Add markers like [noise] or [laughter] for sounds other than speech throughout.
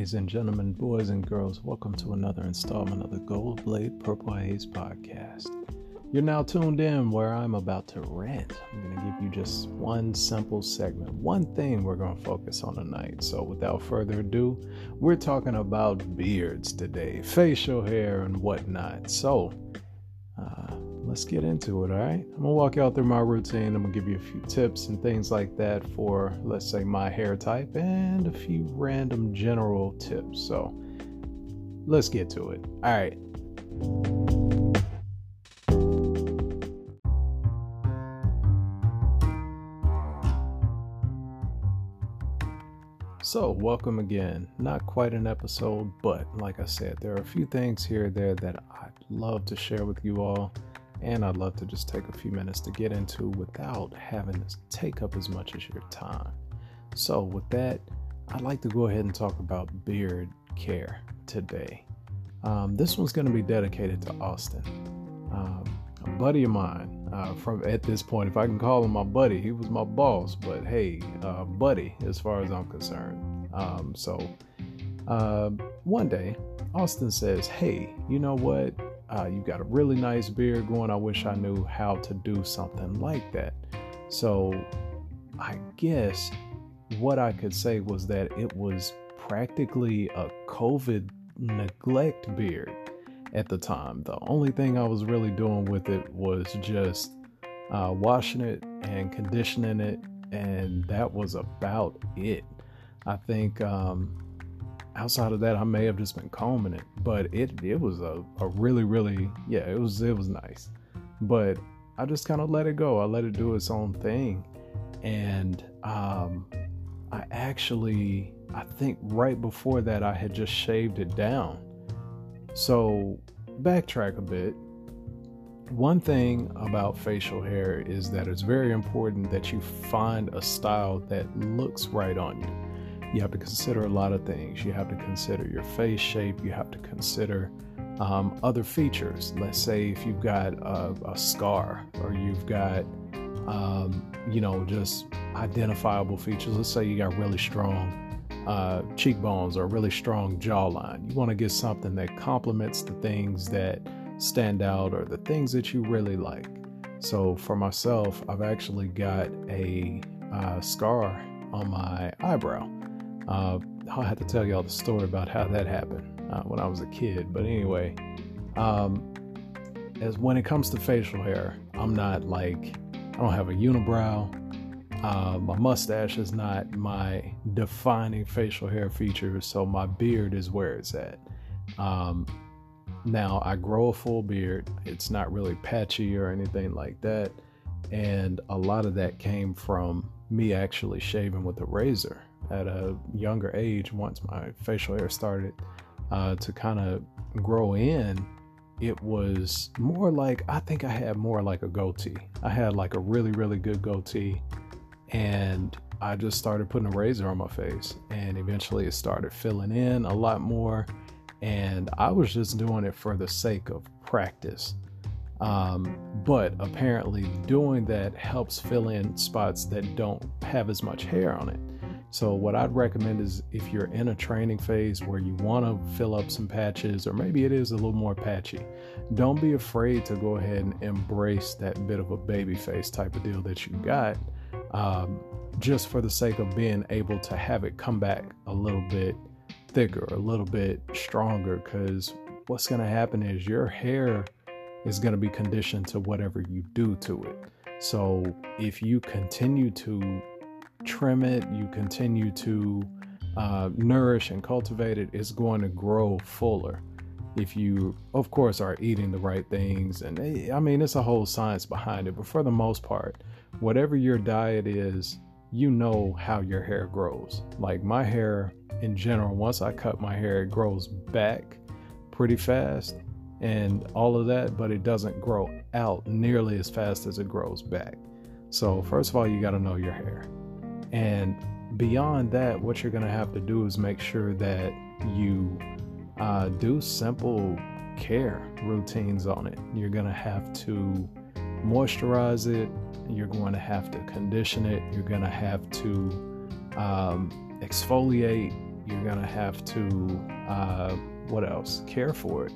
Ladies and gentlemen, boys and girls, welcome to another installment of the Gold Blade Purple Hayes podcast. You're now tuned in where I'm about to rant. I'm going to give you just one simple segment, one thing we're going to focus on tonight. So, without further ado, we're talking about beards today, facial hair, and whatnot. So, uh, let's get into it, all right? I'm gonna walk y'all through my routine. I'm gonna give you a few tips and things like that for, let's say, my hair type and a few random general tips. So let's get to it. All right. So, welcome again. Not quite an episode, but like I said, there are a few things here there that I'd love to share with you all and I'd love to just take a few minutes to get into without having to take up as much as your time. So, with that, I'd like to go ahead and talk about beard care today. Um, this one's going to be dedicated to Austen, um, a buddy of mine. Uh, from at this point, if I can call him my buddy, he was my boss, but hey, uh, buddy, as far as I'm concerned. Um, so, uh, one day, Austen says, "Hey, you know what? Uh, you got a really nice beard going. I wish I knew how to do something like that. So, I guess what I could say was that it was practically a COVID neglect beard at the time. The only thing I was really doing with it was just uh, washing it and conditioning it, and that was about it. I think um, outside of that, I may have just been combing it, but it it was a, a really really yeah it was it was nice, but I just kind of let it go. I let it do its own thing, and um, I actually I think right before that I had just shaved it down. So backtrack a bit. One thing about facial hair is that it's very important that you find a style that looks right on you you have to consider a lot of things. You have to consider your face shape. You have to consider um, other features. Let's say if you've got a, a scar or you've got, um, you know, just identifiable features. Let's say you got really strong uh, cheekbones or really strong jawline. You want to get something that complements the things that stand out or the things that you really like. So for myself, I've actually got a uh, scar on my eyebrow. Uh, I'll have to tell y'all the story about how that happened uh, when I was a kid. But anyway, um, as when it comes to facial hair, I'm not like I don't have a unibrow. Uh, my mustache is not my defining facial hair feature, so my beard is where it's at. Um, now I grow a full beard. It's not really patchy or anything like that, and a lot of that came from me actually shaving with a razor at a younger age, once my facial hair started uh, to kind of grow in, it was more like I think I had more like a goatee. I had like a really, really good goatee, and I just started putting a razor on my face, and eventually it started filling in a lot more. And I was just doing it for the sake of practice. Um, but apparently, doing that helps fill in spots that don't have as much hair on it. So, what I'd recommend is if you're in a training phase where you want to fill up some patches, or maybe it is a little more patchy, don't be afraid to go ahead and embrace that bit of a baby face type of deal that you got, um, just for the sake of being able to have it come back a little bit thicker, a little bit stronger. Because what's going to happen is your hair is going to be conditioned to whatever you do to it. So, if you continue to trim it, you continue to uh, nourish and cultivate it, it's going to grow fuller. If you, of course, are eating the right things, and eh, I mean, it's a whole science behind it, but for the most part, whatever your diet is, you know how your hair grows. Like my hair in general, once I cut my hair, it grows back pretty fast and all of that, but it doesn't grow out nearly as fast as it grows back. So, first of all, you got to know your hair. And beyond that, what you're going to have to do is make sure that you uh, do simple care routines on it. You're going to have to moisturize it, you're going to have to condition it, you're going to have to um, exfoliate, You're gonna have to uh, what else? Care for it.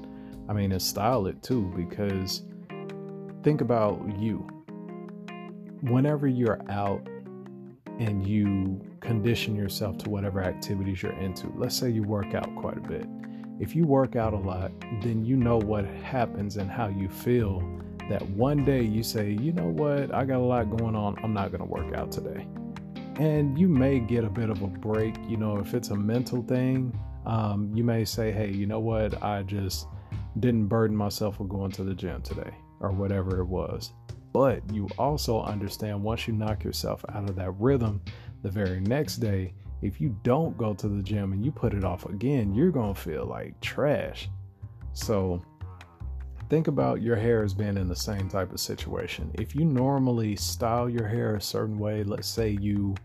I mean, and style it too, because think about you. Whenever you're out and you condition yourself to whatever activities you're into, let's say you work out quite a bit. If you work out a lot, then you know what happens and how you feel that one day you say, you know what, I got a lot going on, I'm not gonna work out today. And you may get a bit of a break, you know, if it's a mental thing, um, you may say, hey, you know what, I just didn't burden myself with going to the gym today or whatever it was. But you also understand once you knock yourself out of that rhythm, the very next day, if you don't go to the gym and you put it off again, you're going to feel like trash. So, think about your hair as being in the same type of situation. If you normally style your hair a certain way, let's say you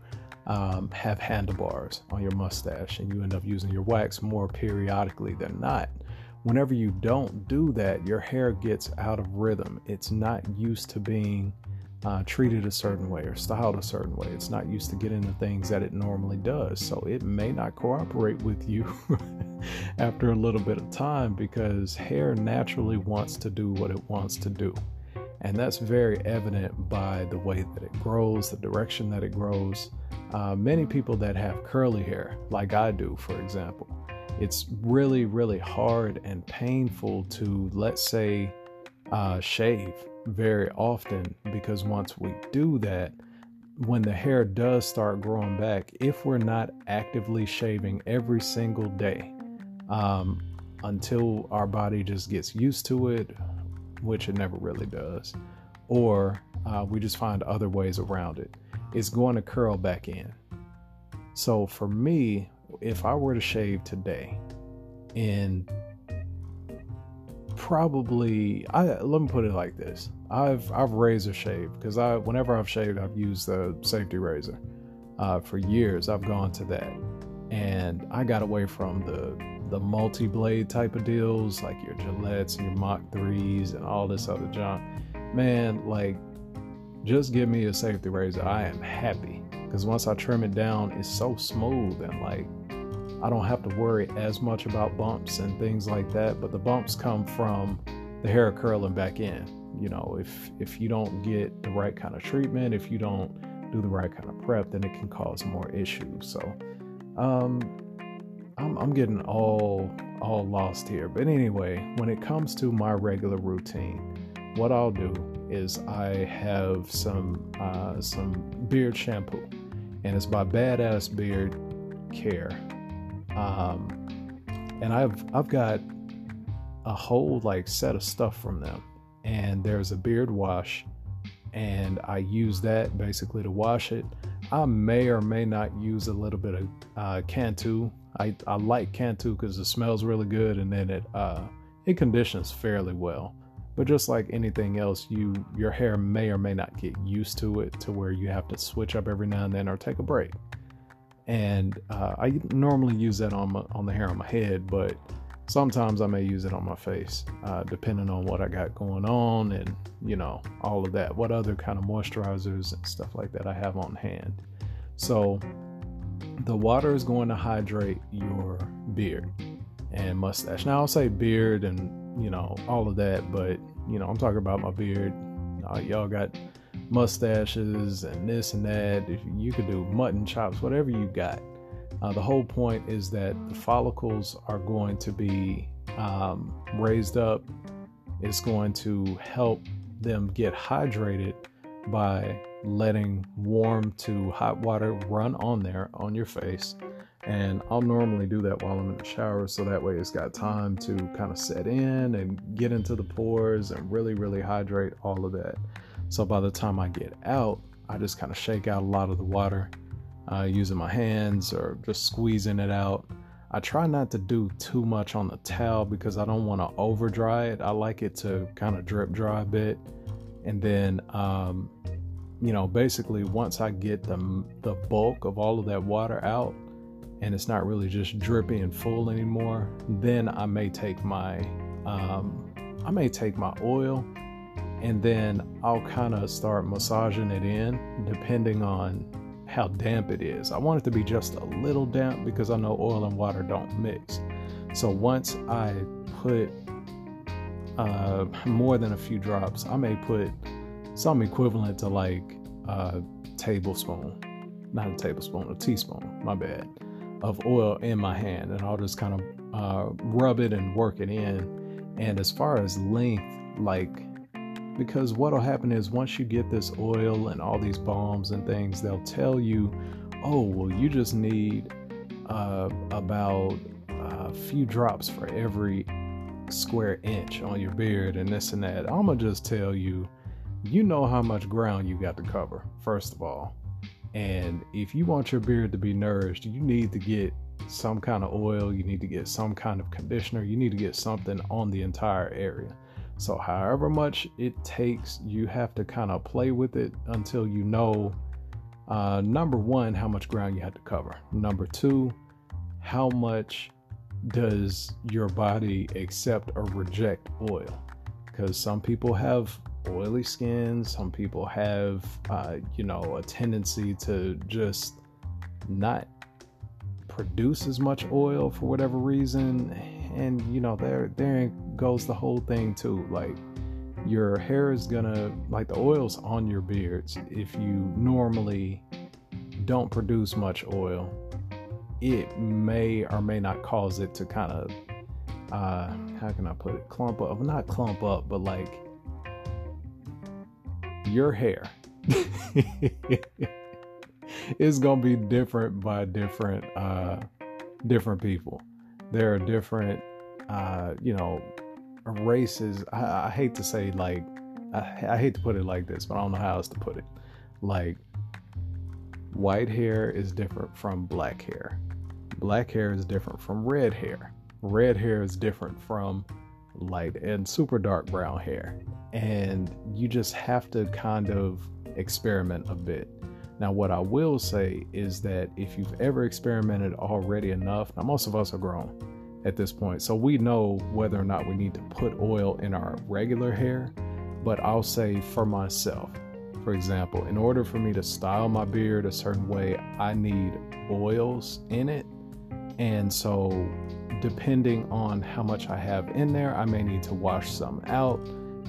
um, have handlebars on your mustache and you end up using your wax more periodically than not. Whenever you don't do that, your hair gets out of rhythm. It's not used to being uh, treated a certain way or styled a certain way. It's not used to getting the things that it normally does. So it may not cooperate with you [laughs] after a little bit of time because hair naturally wants to do what it wants to do. And that's very evident by the way that it grows, the direction that it grows. Uh, many people that have curly hair, like I do, for example, it's really, really hard and painful to, let's say, uh, shave very often because once we do that, when the hair does start growing back, if we're not actively shaving every single day um, until our body just gets used to it, which it never really does, or uh, we just find other ways around it, it's going to curl back in. So for me, if I were to shave today, and probably I let me put it like this. I've I've razor shaved because I whenever I've shaved I've used the safety razor. Uh, for years I've gone to that, and I got away from the the multi blade type of deals like your Gillettes and your Mach threes and all this other junk. Man, like just give me a safety razor. I am happy because once I trim it down, it's so smooth and like I don't have to worry as much about bumps and things like that. But the bumps come from the hair curling back in. You know, if if you don't get the right kind of treatment, if you don't do the right kind of prep, then it can cause more issues. So, um, I'm, I'm getting all all lost here. But anyway, when it comes to my regular routine, what I'll do is I have some uh, some beard shampoo, and it's by Badass Beard Care. Um, and I've I've got a whole like set of stuff from them. And there's a beard wash, and I use that basically to wash it. I may or may not use a little bit of uh, Cantu. I, I like Cantu because it smells really good, and then it uh, it conditions fairly well. But just like anything else, you your hair may or may not get used to it to where you have to switch up every now and then or take a break and uh, I normally use that on my, on the hair on my head, but sometimes I may use it on my face, uh, depending on what I got going on and you know all of that. What other kind of moisturizers and stuff like that I have on hand. So the water is going to hydrate your beard and mustache. Now I'll say beard and you know all of that, but you know I'm talking about my beard. Uh, y'all got mustaches and this and that. If you could do mutton chops, whatever you got. Uh, the whole point is that the follicles are going to be um, raised up. It's going to help them get hydrated by letting warm to hot water run on there on your face. And I'll normally do that while I'm in the shower so that way it's got time to kind of set in and get into the pores and really, really hydrate all of that. So by the time I get out, I just kind of shake out a lot of the water uh, using my hands or just squeezing it out. I try not to do too much on the towel because I don't want to over dry it. I like it to kind of drip dry a bit. And then, um, you know, basically once I get the, the bulk of all of that water out and it's not really just drippy and full anymore, then I may take my, um, I may take my oil and then I'll kind of start massaging it in depending on how damp it is. I want it to be just a little damp because I know oil and water don't mix. So once I put uh, more than a few drops, I may put some equivalent to like a tablespoon, not a tablespoon, a teaspoon, my bad, of oil in my hand. And I'll just kind of uh, rub it and work it in. And as far as length, like, because what'll happen is once you get this oil and all these balms and things, they'll tell you, oh, well, you just need uh, about a few drops for every square inch on your beard and this and that. I'm gonna just tell you, you know how much ground you got to cover, first of all. And if you want your beard to be nourished, you need to get some kind of oil, you need to get some kind of conditioner, you need to get something on the entire area. So, however much it takes, you have to kind of play with it until you know uh, number one, how much ground you have to cover. Number two, how much does your body accept or reject oil? Because some people have oily skin, some people have, uh, you know, a tendency to just not produce as much oil for whatever reason. And, you know, there, there goes the whole thing too. Like, your hair is gonna, like, the oil's on your beards. If you normally don't produce much oil, it may or may not cause it to kind of uh how can I put it clump up not clump up but like your hair. [laughs] Is gonna be different by different uh different people. There are different uh you know races. I, I hate to say like I, I hate to put it like this but I don't know how else to put it. Like white hair is different from black hair. Black hair is different from red hair. Red hair is different from light and super dark brown hair. And you just have to kind of experiment a bit. Now, what I will say is that if you've ever experimented already enough, now most of us are grown at this point, so we know whether or not we need to put oil in our regular hair. But I'll say for myself, for example, in order for me to style my beard a certain way, I need oils in it and so, depending on how much I have in there, I may need to wash some out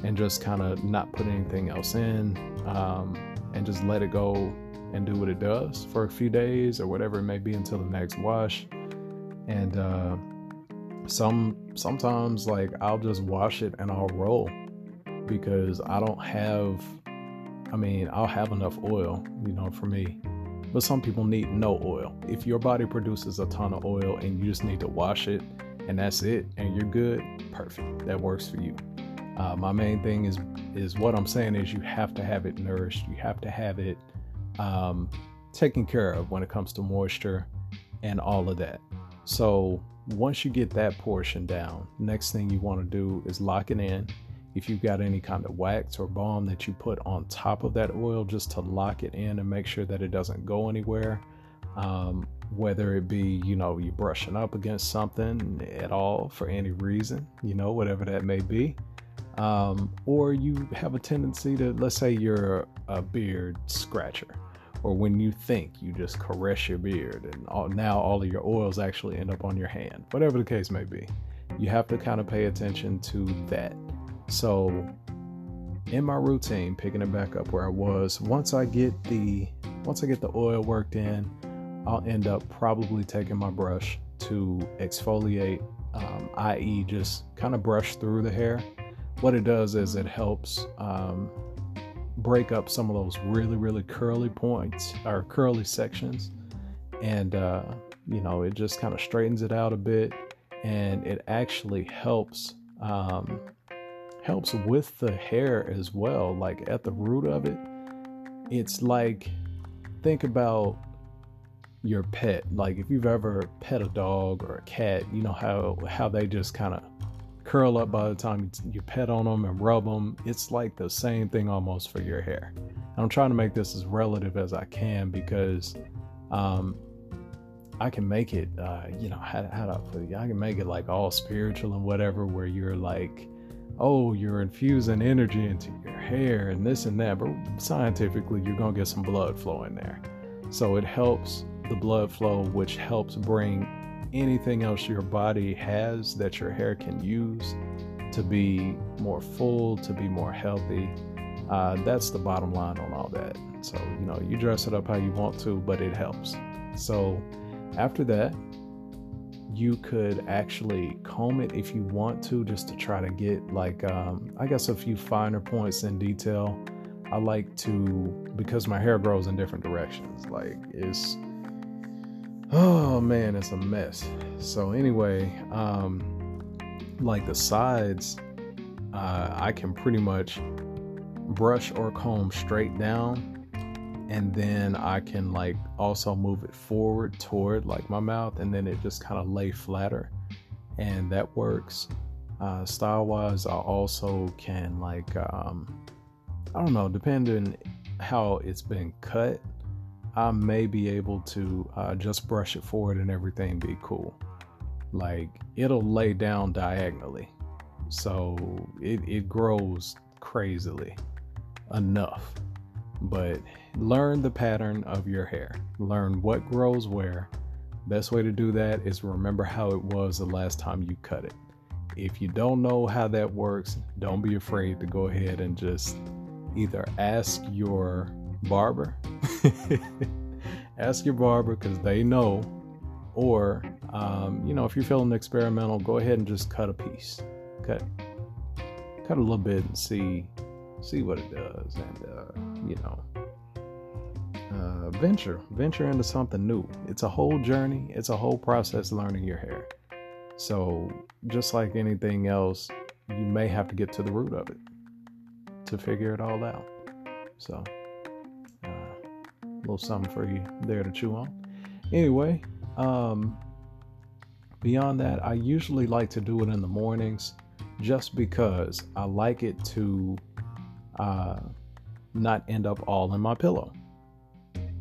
and just kind of not put anything else in um, and just let it go and do what it does for a few days or whatever it may be until the next wash. And uh, some sometimes like I'll just wash it and I'll roll because I don't have. I mean, I'll have enough oil, you know, for me but some people need no oil. If your body produces a ton of oil and you just need to wash it and that's it and you're good, perfect. That works for you. Uh, my main thing is is what I'm saying is you have to have it nourished. You have to have it um, taken care of when it comes to moisture and all of that. So once you get that portion down, next thing you want to do is lock it in if you've got any kind of wax or balm that you put on top of that oil just to lock it in and make sure that it doesn't go anywhere um, whether it be you know you brushing up against something at all for any reason you know whatever that may be um, or you have a tendency to let's say you're a beard scratcher or when you think you just caress your beard and all, now all of your oils actually end up on your hand whatever the case may be you have to kind of pay attention to that so, in my routine, picking it back up where I was, once I get the once I get the oil worked in, I'll end up probably taking my brush to exfoliate, um, i.e., just kind of brush through the hair. What it does is it helps um, break up some of those really, really curly points or curly sections, and uh, you know, it just kind of straightens it out a bit, and it actually helps um, helps with the hair as well. Like at the root of it, it's like think about your pet. Like if you've ever pet a dog or a cat, you know how how they just kind of curl up by the time you pet on them and rub them. It's like the same thing almost for your hair. I'm trying to make this as relative as I can because um, I can make it, uh, you know, how, how do I put it? I can make it like all spiritual and whatever, where you're like, oh, you're infusing energy into your hair and this and that, but scientifically, you're going to get some blood flowing there. So it helps the blood flow, which helps bring anything else your body has that your hair can use to be more full, to be more healthy. Uh, that's the bottom line on all that. So, you know, you dress it up how you want to, but it helps. So, after that, you could actually comb it if you want to, just to try to get, like, um, I guess, a few finer points in detail. I like to, because my hair grows in different directions, like, it's, oh man, it's a mess. So, anyway, um, like the sides, uh, I can pretty much brush or comb straight down and then I can like also move it forward toward like my mouth and then it just kind of lay flatter and that works. Uh, style wise I also can like um, I don't know depending how it's been cut I may be able to uh, just brush it forward and everything be cool. Like it'll lay down diagonally so it, it grows crazily enough but learn the pattern of your hair. Learn what grows where. Best way to do that is remember how it was the last time you cut it. If you don't know how that works, don't be afraid to go ahead and just either ask your barber, [laughs] ask your barber because they know, or um, you know, if you're feeling experimental, go ahead and just cut a piece, cut, cut a little bit and see see what it does, and uh, you know, uh, venture venture into something new. It's a whole journey. It's a whole process learning your hair. So just like anything else, you may have to get to the root of it to figure it all out. So uh, a little something for you there to chew on. Anyway, um, beyond that, I usually like to do it in the mornings just because I like it to uh, not end up all in my pillow.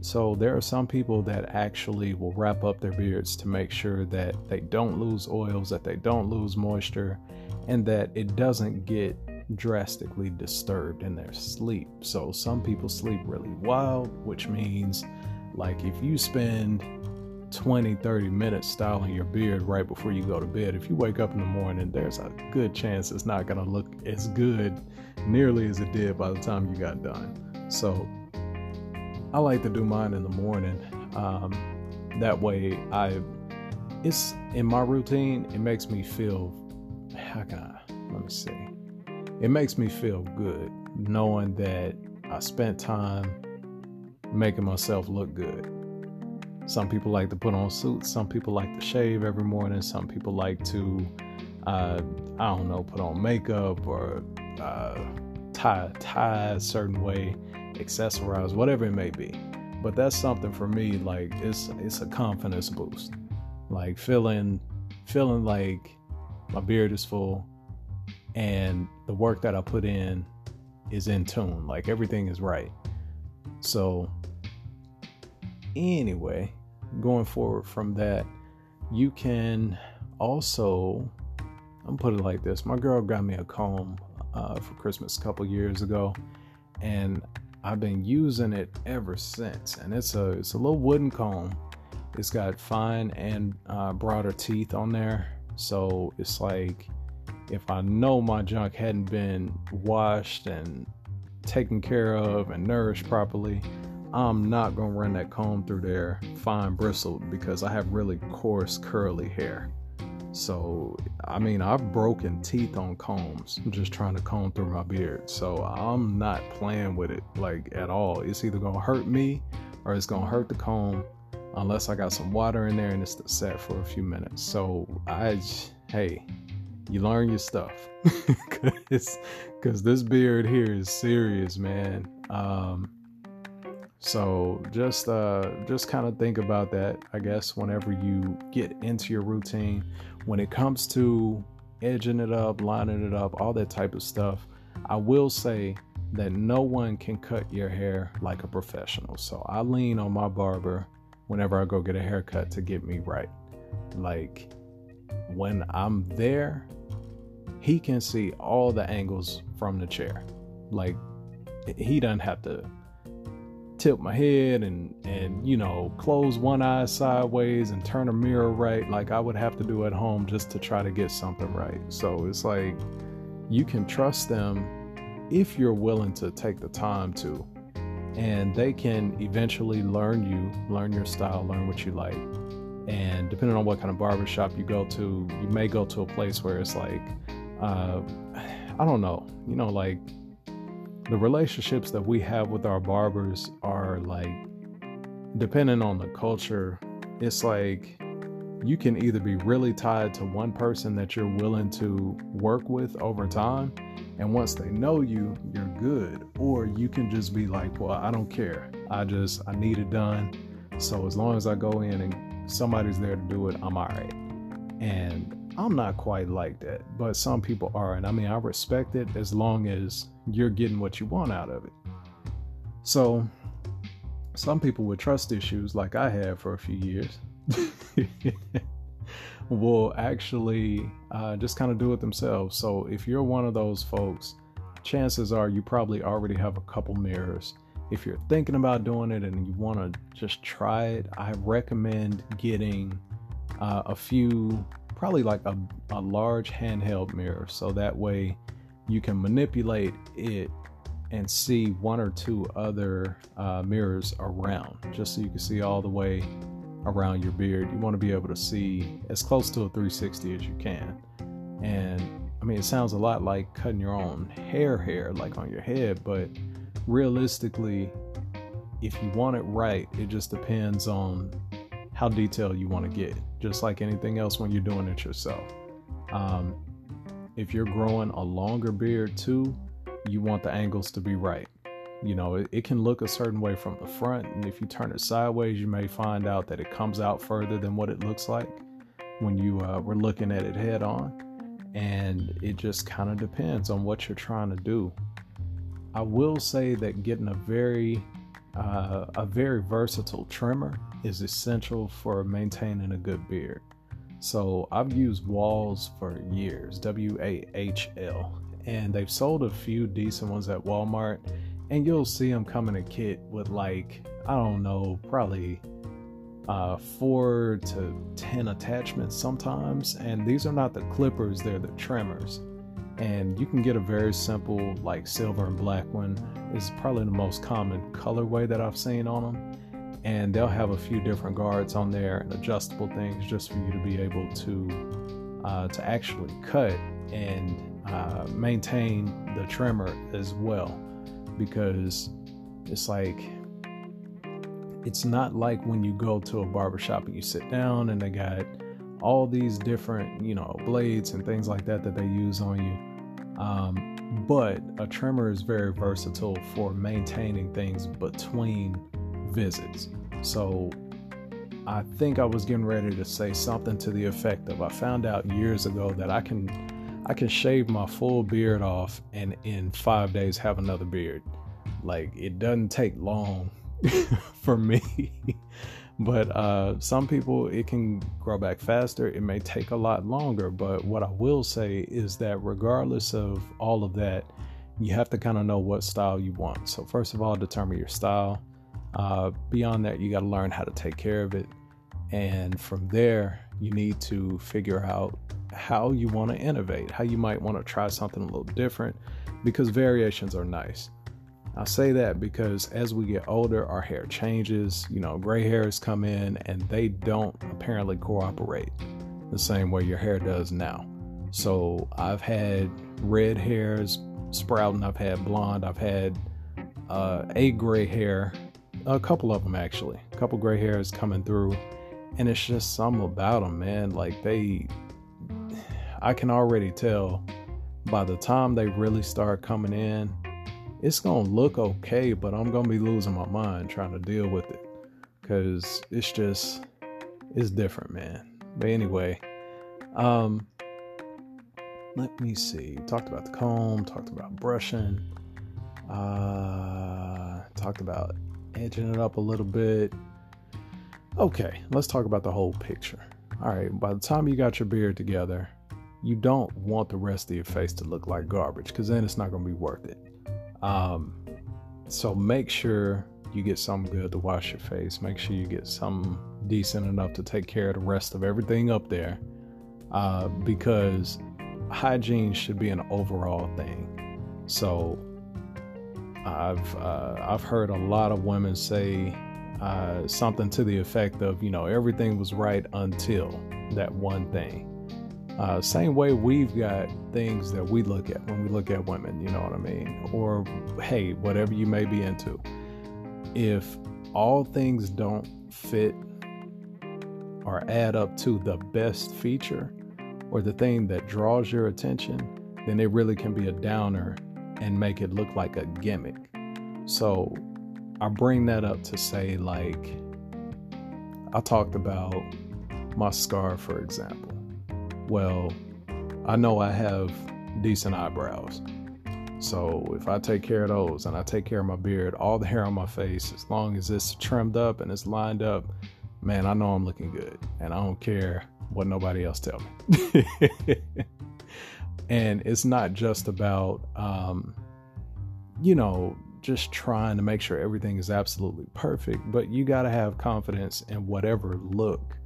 So there are some people that actually will wrap up their beards to make sure that they don't lose oils, that they don't lose moisture, and that it doesn't get drastically disturbed in their sleep. So some people sleep really wild, which means like if you spend 20, 30 minutes styling your beard right before you go to bed. If you wake up in the morning, there's a good chance it's not going to look as good nearly as it did by the time you got done. So I like to do mine in the morning. Um, that way, I it's in my routine. It makes me feel how can I let me see. It makes me feel good knowing that I spent time making myself look good. Some people like to put on suits. Some people like to shave every morning. Some people like to, uh, I don't know, put on makeup or uh, tie tie a certain way, accessorize, whatever it may be. But that's something for me. Like it's it's a confidence boost. Like feeling feeling like my beard is full and the work that I put in is in tune. Like everything is right. So anyway, going forward from that, you can also, I'm put it like this: my girl got me a comb uh, for Christmas a couple years ago, and I've been using it ever since. And it's a it's a little wooden comb. It's got fine and uh, broader teeth on there, so it's like if I know my junk hadn't been washed and taken care of and nourished properly, I'm not gonna run that comb through there fine bristled because I have really coarse curly hair. So I mean I've broken teeth on combs I'm just trying to comb through my beard. So I'm not playing with it like at all. It's either gonna hurt me or it's gonna hurt the comb unless I got some water in there and it's set for a few minutes. So I hey, you learn your stuff [laughs] because this beard here is serious, man. Um, so just uh, just kind of think about that. I guess whenever you get into your routine, when it comes to edging it up, lining it up, all that type of stuff, I will say that no one can cut your hair like a professional. So I lean on my barber whenever I go get a haircut to get me right. Like when I'm there, he can see all the angles from the chair. Like he doesn't have to tip my head and and you know close one eye sideways and turn a mirror right like I would have to do at home just to try to get something right. So it's like you can trust them if you're willing to take the time to and they can eventually learn you, learn your style, learn what you like. And depending on what kind of barbershop you go to, you may go to a place where it's like uh, [sighs] I don't know, you know like the relationships that we have with our barbers are like depending on the culture it's like you can either be really tied to one person that you're willing to work with over time and once they know you you're good. Or you can just be like well i don't care. I just i need it done. So as long as i go in and somebody's there to do it i'm all right. And I'm not quite like that, but some people are. And I mean, I respect it as long as you're getting what you want out of it. So, some people with trust issues, like I had for a few years, [laughs] will actually uh, just kind of do it themselves. So, if you're one of those folks, chances are you probably already have a couple mirrors. If you're thinking about doing it and you want to just try it, I recommend getting uh, a few probably like a, a large handheld mirror so that way you can manipulate it and see one or two other uh, mirrors around just so you can see all the way around your beard. You want to be able to see as close to a 360 as you can. And i mean it sounds a lot like cutting your own hair hair like on your head but realistically if you want it right it just depends on how detailed you want to get, just like anything else when you're doing it yourself. Um, if you're growing a longer beard too, you want the angles to be right. You know, it, it, can look a certain way from the front, and if you turn it sideways, you may find out that it comes out further than what it looks like when you uh, were looking at it head on. And it just kind of depends on what you're trying to do. I will say that getting a very uh, a very versatile trimmer is essential for maintaining a good beard. So I've used Wahls for years, W A H L, and they've sold a few decent ones at Walmart, and you'll see them come in a kit with like, I don't know, probably uh, four to 10 attachments sometimes. And these are not the clippers, they're the trimmers and you can get a very simple like silver and black one is probably the most common colorway that I've seen on them and they'll have a few different guards on there and adjustable things just for you to be able to uh, to actually cut and uh, maintain the trimmer as well. Because it's like it's not like when you go to a barbershop and you sit down and they got all these different you know blades and things like that that they use on you. Um, but a trimmer is very versatile for maintaining things between visits. So I think I was getting ready to say something to the effect of I found out years ago that I can I can shave my full beard off and in 5 days have another beard. Like it doesn't take long [laughs] for me. [laughs] But uh, some people, it can grow back faster. It may take a lot longer. But what I will say is that regardless of all of that, you have to kind of know what style you want. So, first of all, determine your style. Uh, beyond that, you got to learn how to take care of it. And from there, you need to figure out how you want to innovate, how you might want to try something a little different because variations are nice. I say that because as we get older, our hair changes. You know, gray hairs come in and they don't apparently cooperate the same way your hair does now. So I've had red hairs sprouting, I've had blonde, I've had uh, a gray hair, a couple of them actually, a couple gray hairs coming through. And it's just something about them, man. Like they, I can already tell by the time they really start coming in it's gonna look okay, but I'm gonna be losing my mind trying to deal with it because it's just it's different, man. But anyway, um, let me see. Talked about the comb, talked about brushing, uh, talked about edging it up a little bit. Okay, let's talk about the whole picture. All right, by the time you got your beard together, you don't want the rest of your face to look like garbage because then it's not going to be worth it. Um, so make sure you get something good to wash your face. Make sure you get something decent enough to take care of the rest of everything up there. Uh, because hygiene should be an overall thing. So I've uh, I've heard a lot of women say uh, something to the effect of, you know, everything was right until that one thing. Uh, same way we've got things that we look at when we look at women, you know what I mean? Or, hey, whatever you may be into. If all things don't fit or add up to the best feature or the thing that draws your attention, then it really can be a downer and make it look like a gimmick. So I bring that up to say, like, I talked about my scar, for example. Well, I know I have decent eyebrows. So if I take care of those and I take care of my beard, all the hair on my face, as long as it's trimmed up and it's lined up, man, I know I'm looking good. And I don't care what nobody else tell me. [laughs] and it's not just about um, you know just trying to make sure everything is absolutely perfect but you got to have confidence in whatever look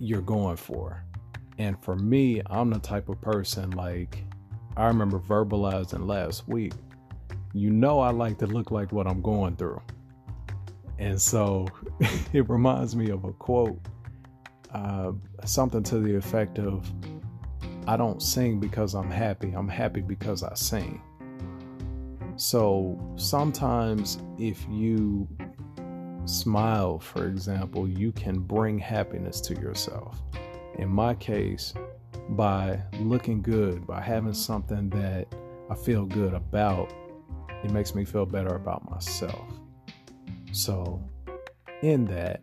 you're going for. And for me i'm the type of person like i remember verbalizing last week you know i like to look like what i'm going through. And so [laughs] it reminds me of a quote uh, something to the effect of I don't sing because I'm happy. I'm happy because I sing. So sometimes, if you smile, for example, you can bring happiness to yourself. In my case, by looking good, by having something that I feel good about, it makes me feel better about myself. So, in that,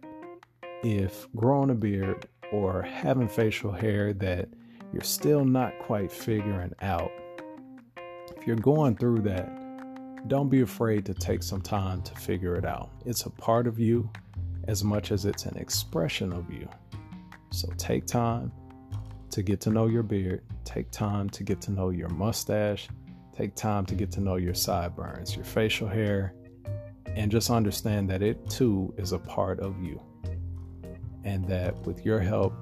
if growing a beard or having facial hair that you're still not quite figuring out, if you're going through that, don't be afraid to take some time to figure it out. It's a part of you as much as it's an expression of you. So take time to get to know your beard, take time to get to know your mustache, take time to get to know your sideburns, your facial hair, and just understand that it too is a part of you. And that with your help,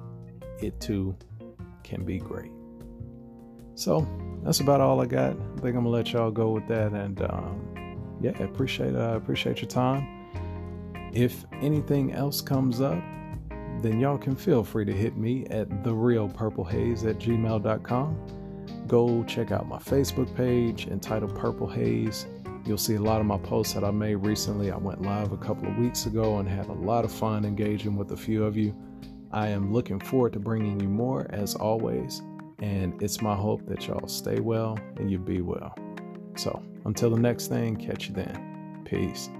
it too can be great. So that's about all I got. I think I'm gonna let y'all go with that, and um, yeah, appreciate uh, appreciate your time. If anything else comes up, then y'all can feel free to hit me at the real purple hayes at gmail.com. Go check out my Facebook page entitled Purple Hayes. You'll see a lot of my posts that I made recently. I went live a couple of weeks ago and had a lot of fun engaging with a few of you. I am looking forward to bringing you more as always, and it's my hope that y'all stay well and you be well. So, until the next thing, catch you then. Peace.